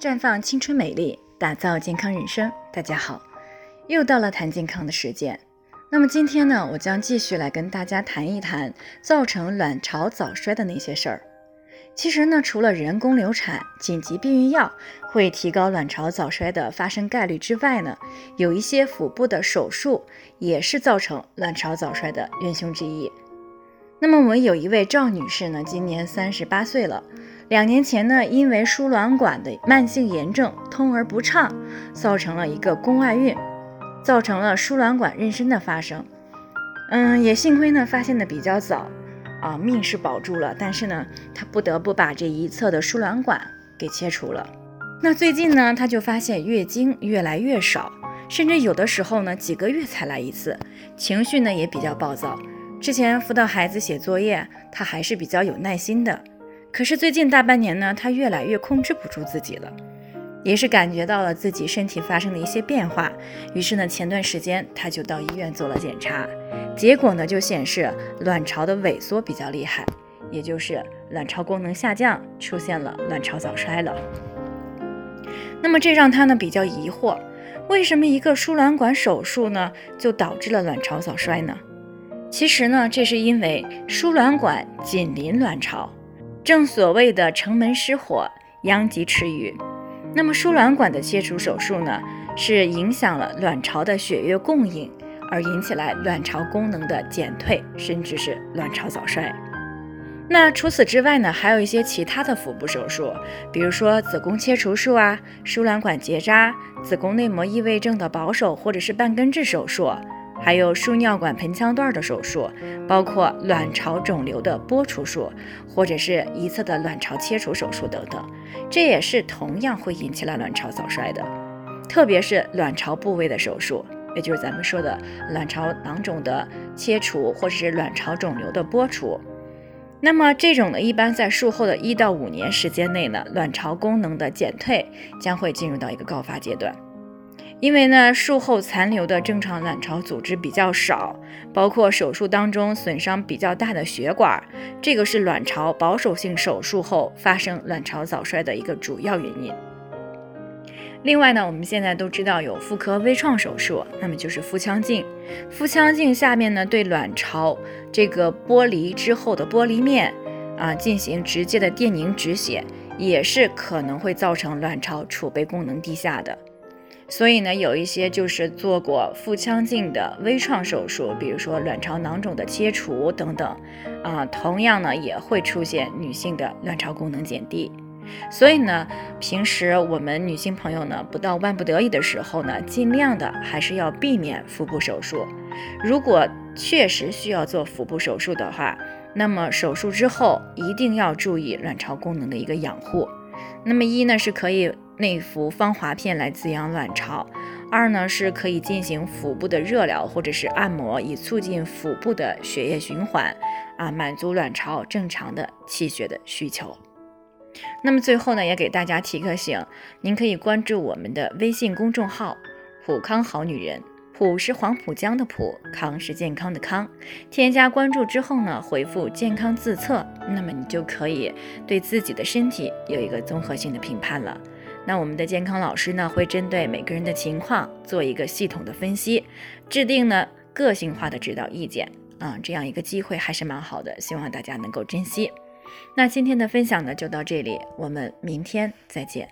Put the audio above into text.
绽放青春美丽，打造健康人生。大家好，又到了谈健康的时间。那么今天呢，我将继续来跟大家谈一谈造成卵巢早衰的那些事儿。其实呢，除了人工流产、紧急避孕药会提高卵巢早衰的发生概率之外呢，有一些腹部的手术也是造成卵巢早衰的元凶之一。那么我们有一位赵女士呢，今年三十八岁了。两年前呢，因为输卵管的慢性炎症通而不畅，造成了一个宫外孕，造成了输卵管妊娠的发生。嗯，也幸亏呢发现的比较早，啊，命是保住了。但是呢，她不得不把这一侧的输卵管给切除了。那最近呢，她就发现月经越来越少，甚至有的时候呢几个月才来一次，情绪呢也比较暴躁。之前辅导孩子写作业，她还是比较有耐心的。可是最近大半年呢，她越来越控制不住自己了，也是感觉到了自己身体发生的一些变化。于是呢，前段时间她就到医院做了检查，结果呢就显示卵巢的萎缩比较厉害，也就是卵巢功能下降，出现了卵巢早衰了。那么这让她呢比较疑惑，为什么一个输卵管手术呢就导致了卵巢早衰呢？其实呢，这是因为输卵管紧邻卵巢。正所谓的城门失火，殃及池鱼。那么输卵管的切除手术呢，是影响了卵巢的血液供应，而引起来卵巢功能的减退，甚至是卵巢早衰。那除此之外呢，还有一些其他的腹部手术，比如说子宫切除术啊、输卵管结扎、子宫内膜异位症的保守或者是半根治手术。还有输尿管盆腔段的手术，包括卵巢肿瘤的剥除术，或者是一侧的卵巢切除手术等等，这也是同样会引起了卵巢早衰的。特别是卵巢部位的手术，也就是咱们说的卵巢囊肿的切除，或者是卵巢肿瘤的剥除。那么这种呢，一般在术后的一到五年时间内呢，卵巢功能的减退将会进入到一个高发阶段。因为呢，术后残留的正常卵巢组织比较少，包括手术当中损伤比较大的血管，这个是卵巢保守性手术后发生卵巢早衰的一个主要原因。另外呢，我们现在都知道有妇科微创手术，那么就是腹腔镜。腹腔镜下面呢，对卵巢这个剥离之后的剥离面啊进行直接的电凝止血，也是可能会造成卵巢储备功能低下的。所以呢，有一些就是做过腹腔镜的微创手术，比如说卵巢囊肿的切除等等，啊，同样呢也会出现女性的卵巢功能减低。所以呢，平时我们女性朋友呢，不到万不得已的时候呢，尽量的还是要避免腹部手术。如果确实需要做腹部手术的话，那么手术之后一定要注意卵巢功能的一个养护。那么一呢是可以。内服芳华片来滋养卵巢，二呢是可以进行腹部的热疗或者是按摩，以促进腹部的血液循环，啊，满足卵巢正常的气血的需求。那么最后呢，也给大家提个醒，您可以关注我们的微信公众号“普康好女人”，普是黄浦江的浦，康是健康的康。添加关注之后呢，回复“健康自测”，那么你就可以对自己的身体有一个综合性的评判了。那我们的健康老师呢，会针对每个人的情况做一个系统的分析，制定呢个性化的指导意见啊，这样一个机会还是蛮好的，希望大家能够珍惜。那今天的分享呢就到这里，我们明天再见。